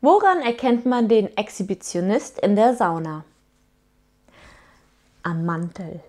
Woran erkennt man den Exhibitionist in der Sauna? Am Mantel.